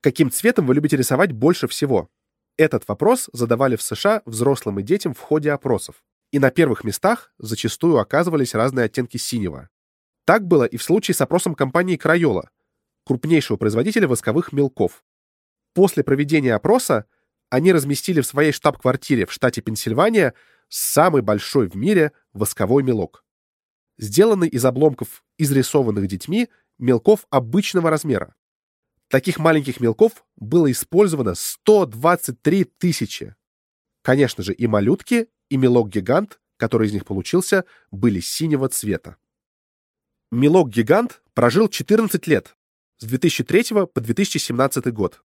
Каким цветом вы любите рисовать больше всего? Этот вопрос задавали в США взрослым и детям в ходе опросов. И на первых местах зачастую оказывались разные оттенки синего. Так было и в случае с опросом компании Crayola, крупнейшего производителя восковых мелков. После проведения опроса они разместили в своей штаб-квартире в штате Пенсильвания самый большой в мире восковой мелок. Сделанный из обломков, изрисованных детьми, мелков обычного размера. Таких маленьких мелков было использовано 123 тысячи. Конечно же, и малютки, и мелок-гигант, который из них получился, были синего цвета. Мелок-гигант прожил 14 лет, с 2003 по 2017 год.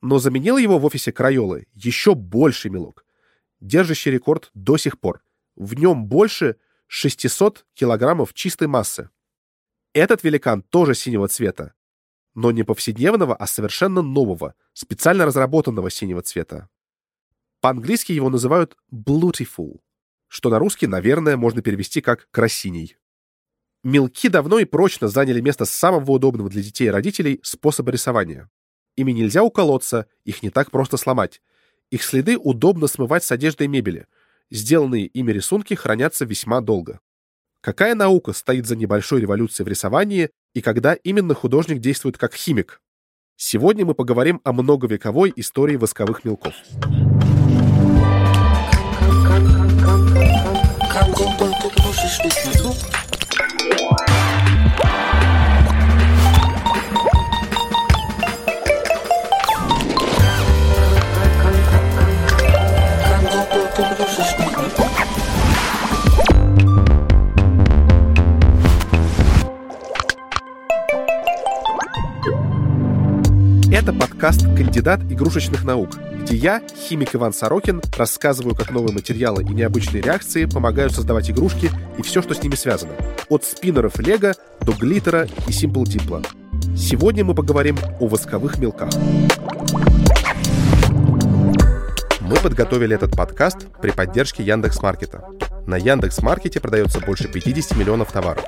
Но заменил его в офисе Крайолы еще больше мелок, держащий рекорд до сих пор. В нем больше 600 килограммов чистой массы. Этот великан тоже синего цвета, но не повседневного, а совершенно нового, специально разработанного синего цвета. По-английски его называют «blutiful», что на русский, наверное, можно перевести как «красиней». Мелки давно и прочно заняли место самого удобного для детей и родителей способа рисования. Ими нельзя уколоться, их не так просто сломать. Их следы удобно смывать с одежды и мебели. Сделанные ими рисунки хранятся весьма долго. Какая наука стоит за небольшой революцией в рисовании и когда именно художник действует как химик? Сегодня мы поговорим о многовековой истории восковых мелков. Это «Кандидат игрушечных наук», где я, химик Иван Сорокин, рассказываю, как новые материалы и необычные реакции помогают создавать игрушки и все, что с ними связано. От спиннеров Лего до глиттера и Simple Diplo. Сегодня мы поговорим о восковых мелках. Мы подготовили этот подкаст при поддержке Яндекс.Маркета. На Яндекс.Маркете продается больше 50 миллионов товаров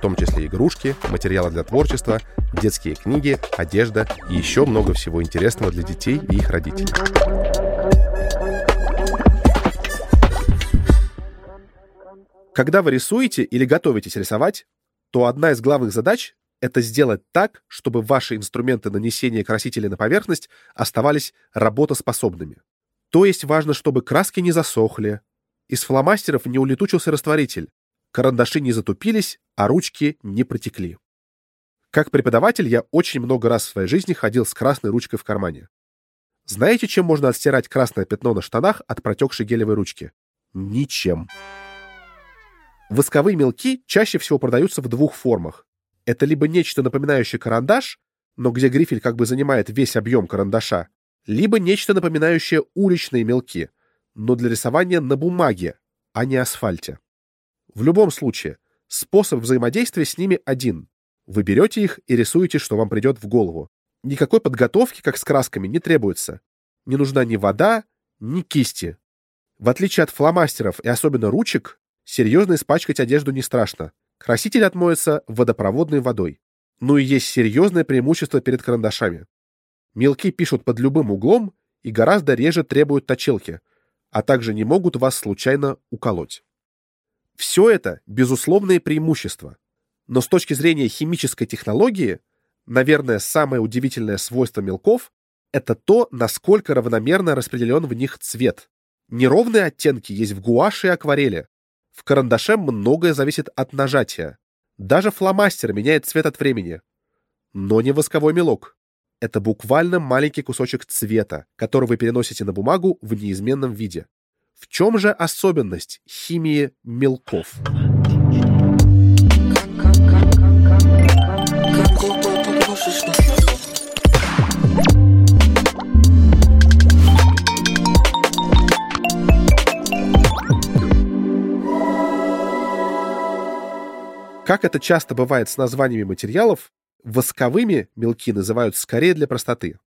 в том числе игрушки, материалы для творчества, детские книги, одежда и еще много всего интересного для детей и их родителей. Когда вы рисуете или готовитесь рисовать, то одна из главных задач — это сделать так, чтобы ваши инструменты нанесения красителей на поверхность оставались работоспособными. То есть важно, чтобы краски не засохли, из фломастеров не улетучился растворитель, карандаши не затупились, а ручки не протекли. Как преподаватель я очень много раз в своей жизни ходил с красной ручкой в кармане. Знаете, чем можно отстирать красное пятно на штанах от протекшей гелевой ручки? Ничем. Восковые мелки чаще всего продаются в двух формах. Это либо нечто напоминающее карандаш, но где грифель как бы занимает весь объем карандаша, либо нечто напоминающее уличные мелки, но для рисования на бумаге, а не асфальте. В любом случае, способ взаимодействия с ними один. Вы берете их и рисуете, что вам придет в голову. Никакой подготовки, как с красками, не требуется. Не нужна ни вода, ни кисти. В отличие от фломастеров и особенно ручек, серьезно испачкать одежду не страшно. Краситель отмоется водопроводной водой. Ну и есть серьезное преимущество перед карандашами. Мелки пишут под любым углом и гораздо реже требуют точилки, а также не могут вас случайно уколоть. Все это безусловные преимущества. Но с точки зрения химической технологии, наверное, самое удивительное свойство мелков — это то, насколько равномерно распределен в них цвет. Неровные оттенки есть в гуаше и акварели. В карандаше многое зависит от нажатия. Даже фломастер меняет цвет от времени. Но не восковой мелок. Это буквально маленький кусочек цвета, который вы переносите на бумагу в неизменном виде. В чем же особенность химии мелков? Как это часто бывает с названиями материалов, восковыми мелки называют скорее для простоты.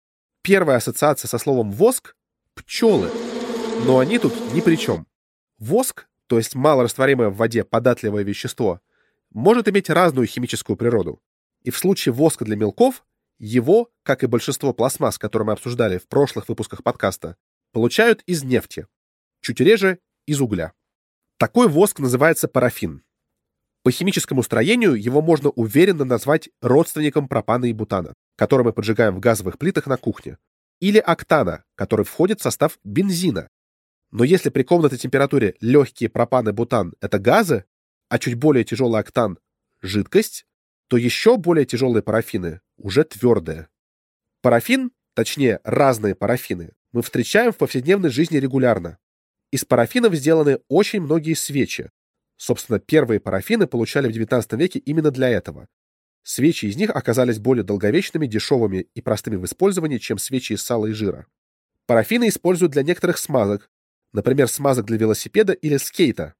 Первая ассоциация со словом «воск» — пчелы — но они тут ни при чем. Воск, то есть малорастворимое в воде податливое вещество, может иметь разную химическую природу. И в случае воска для мелков Его, как и большинство пластмасс, которые мы обсуждали в прошлых выпусках подкаста, получают из нефти, чуть реже из угля. Такой воск называется парафин. По химическому строению его можно уверенно назвать родственником пропана и бутана, который мы поджигаем в газовых плитах на кухне, или октана, который входит в состав бензина. Но если при комнатной температуре легкие пропан и бутан — это газы, а чуть более тяжелый октан — жидкость, то еще более тяжелые парафины уже твердые. Парафин, точнее разные парафины, мы встречаем в повседневной жизни регулярно. Из парафинов сделаны очень многие свечи. Собственно, первые парафины получали в XIX веке именно для этого. Свечи из них оказались более долговечными, дешевыми и простыми в использовании, чем свечи из сала и жира. Парафины используют для некоторых смазок, например, смазок для велосипеда или скейта.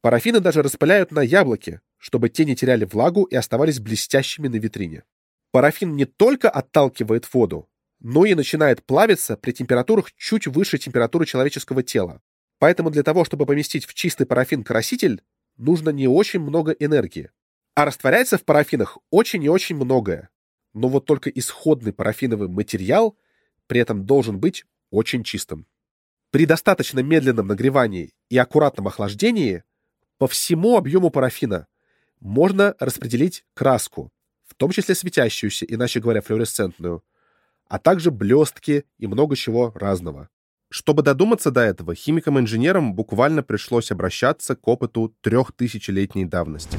Парафины даже распыляют на яблоки, чтобы те не теряли влагу и оставались блестящими на витрине. Парафин не только отталкивает воду, но и начинает плавиться при температурах чуть выше температуры человеческого тела. Поэтому для того, чтобы поместить в чистый парафин краситель, нужно не очень много энергии. А растворяется в парафинах очень и очень многое. Но вот только исходный парафиновый материал при этом должен быть очень чистым. При достаточно медленном нагревании и аккуратном охлаждении по всему объему парафина можно распределить краску, в том числе светящуюся, иначе говоря, флуоресцентную, а также блестки и много чего разного. Чтобы додуматься до этого, химикам-инженерам буквально пришлось обращаться к опыту трехтысячелетней давности.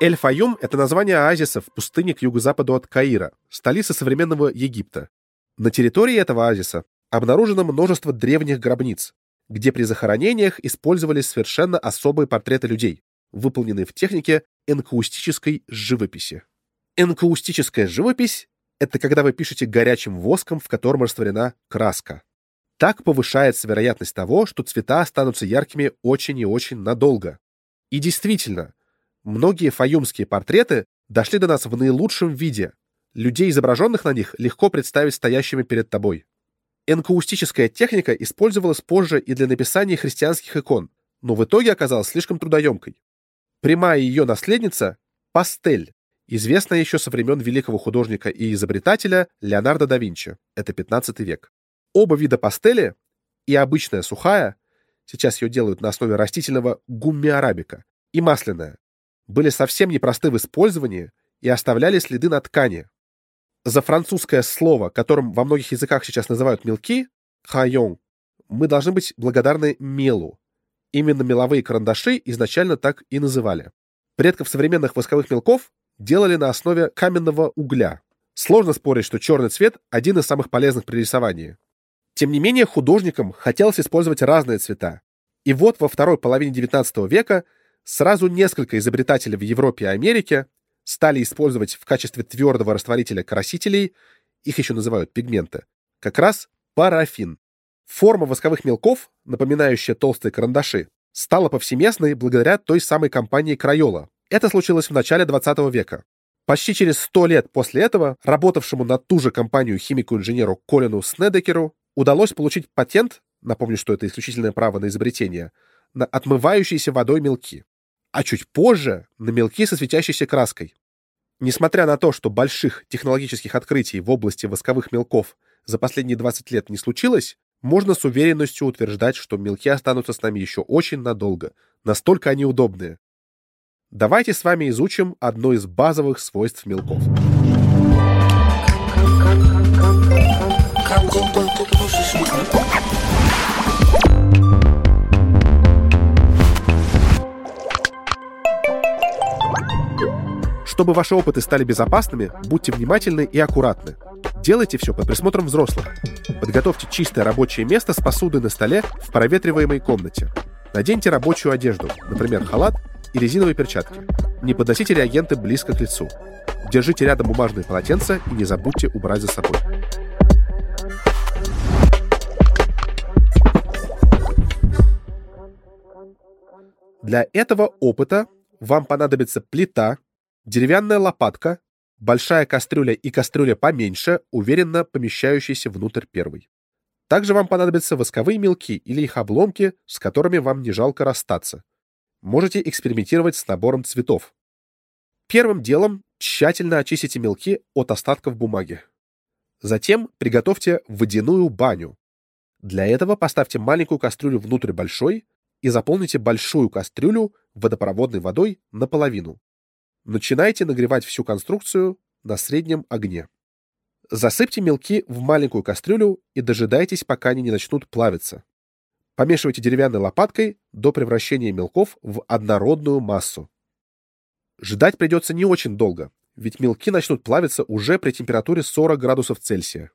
Эль-Фаюм — это название оазиса в пустыне к юго-западу от Каира, столицы современного Египта. На территории этого оазиса обнаружено множество древних гробниц, где при захоронениях использовались совершенно особые портреты людей, выполненные в технике энкаустической живописи. Энкаустическая живопись — это когда вы пишете горячим воском, в котором растворена краска. Так повышается вероятность того, что цвета останутся яркими очень и очень надолго. И действительно, многие фаюмские портреты дошли до нас в наилучшем виде. Людей, изображенных на них, легко представить стоящими перед тобой. Энкаустическая техника использовалась позже и для написания христианских икон, но в итоге оказалась слишком трудоемкой. Прямая ее наследница — пастель, известная еще со времен великого художника и изобретателя Леонардо да Винчи, это 15 век. Оба вида пастели, и обычная сухая, сейчас ее делают на основе растительного гумми-арабика, и масляная, были совсем непросты в использовании и оставляли следы на ткани. За французское слово, которым во многих языках сейчас называют мелки, хайон, мы должны быть благодарны мелу. Именно меловые карандаши изначально так и называли. Предков современных восковых мелков делали на основе каменного угля. Сложно спорить, что черный цвет – один из самых полезных при рисовании. Тем не менее, художникам хотелось использовать разные цвета. И вот во второй половине XIX века сразу несколько изобретателей в Европе и Америке стали использовать в качестве твердого растворителя красителей, их еще называют пигменты, как раз парафин. Форма восковых мелков, напоминающая толстые карандаши, стала повсеместной благодаря той самой компании Crayola, это случилось в начале 20 века. Почти через 100 лет после этого работавшему на ту же компанию химику-инженеру Колину Снедекеру удалось получить патент, напомню, что это исключительное право на изобретение, на отмывающиеся водой мелки, а чуть позже на мелки со светящейся краской. Несмотря на то, что больших технологических открытий в области восковых мелков за последние 20 лет не случилось, можно с уверенностью утверждать, что мелки останутся с нами еще очень надолго. Настолько они удобные. Давайте с вами изучим одно из базовых свойств мелков. Чтобы ваши опыты стали безопасными, будьте внимательны и аккуратны. Делайте все под присмотром взрослых. Подготовьте чистое рабочее место с посудой на столе в проветриваемой комнате. Наденьте рабочую одежду, например, халат и резиновые перчатки. Не подносите реагенты близко к лицу. Держите рядом бумажные полотенца и не забудьте убрать за собой. Для этого опыта вам понадобится плита, деревянная лопатка, большая кастрюля и кастрюля поменьше, уверенно помещающиеся внутрь первой. Также вам понадобятся восковые мелки или их обломки, с которыми вам не жалко расстаться. Можете экспериментировать с набором цветов. Первым делом тщательно очистите мелки от остатков бумаги. Затем приготовьте водяную баню. Для этого поставьте маленькую кастрюлю внутрь большой и заполните большую кастрюлю водопроводной водой наполовину. Начинайте нагревать всю конструкцию на среднем огне. Засыпьте мелки в маленькую кастрюлю и дожидайтесь, пока они не начнут плавиться. Помешивайте деревянной лопаткой до превращения мелков в однородную массу. Ждать придется не очень долго, ведь мелки начнут плавиться уже при температуре 40 градусов Цельсия.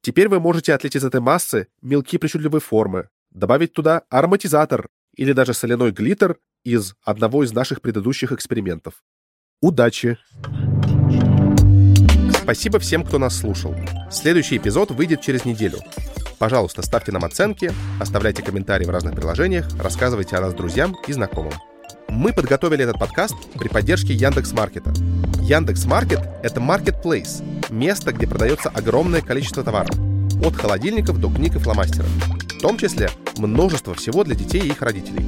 Теперь вы можете отлить из этой массы мелки причудливой формы, добавить туда ароматизатор или даже соляной глиттер из одного из наших предыдущих экспериментов. Удачи! Спасибо всем, кто нас слушал. Следующий эпизод выйдет через неделю. Пожалуйста, ставьте нам оценки, оставляйте комментарии в разных приложениях, рассказывайте о нас друзьям и знакомым. Мы подготовили этот подкаст при поддержке Яндекс Маркета. Яндекс Маркет — это marketplace, место, где продается огромное количество товаров, от холодильников до книг и фломастеров, в том числе множество всего для детей и их родителей.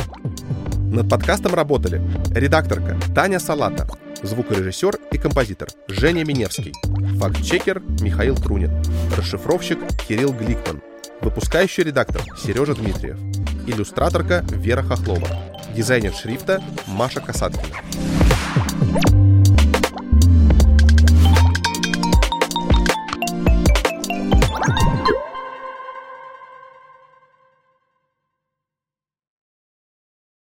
Над подкастом работали редакторка Таня Салата, звукорежиссер и композитор Женя Миневский, фактчекер Михаил Трунин, расшифровщик Кирилл Гликман, выпускающий редактор Сережа Дмитриев, иллюстраторка Вера Хохлова, дизайнер шрифта Маша Касаткина.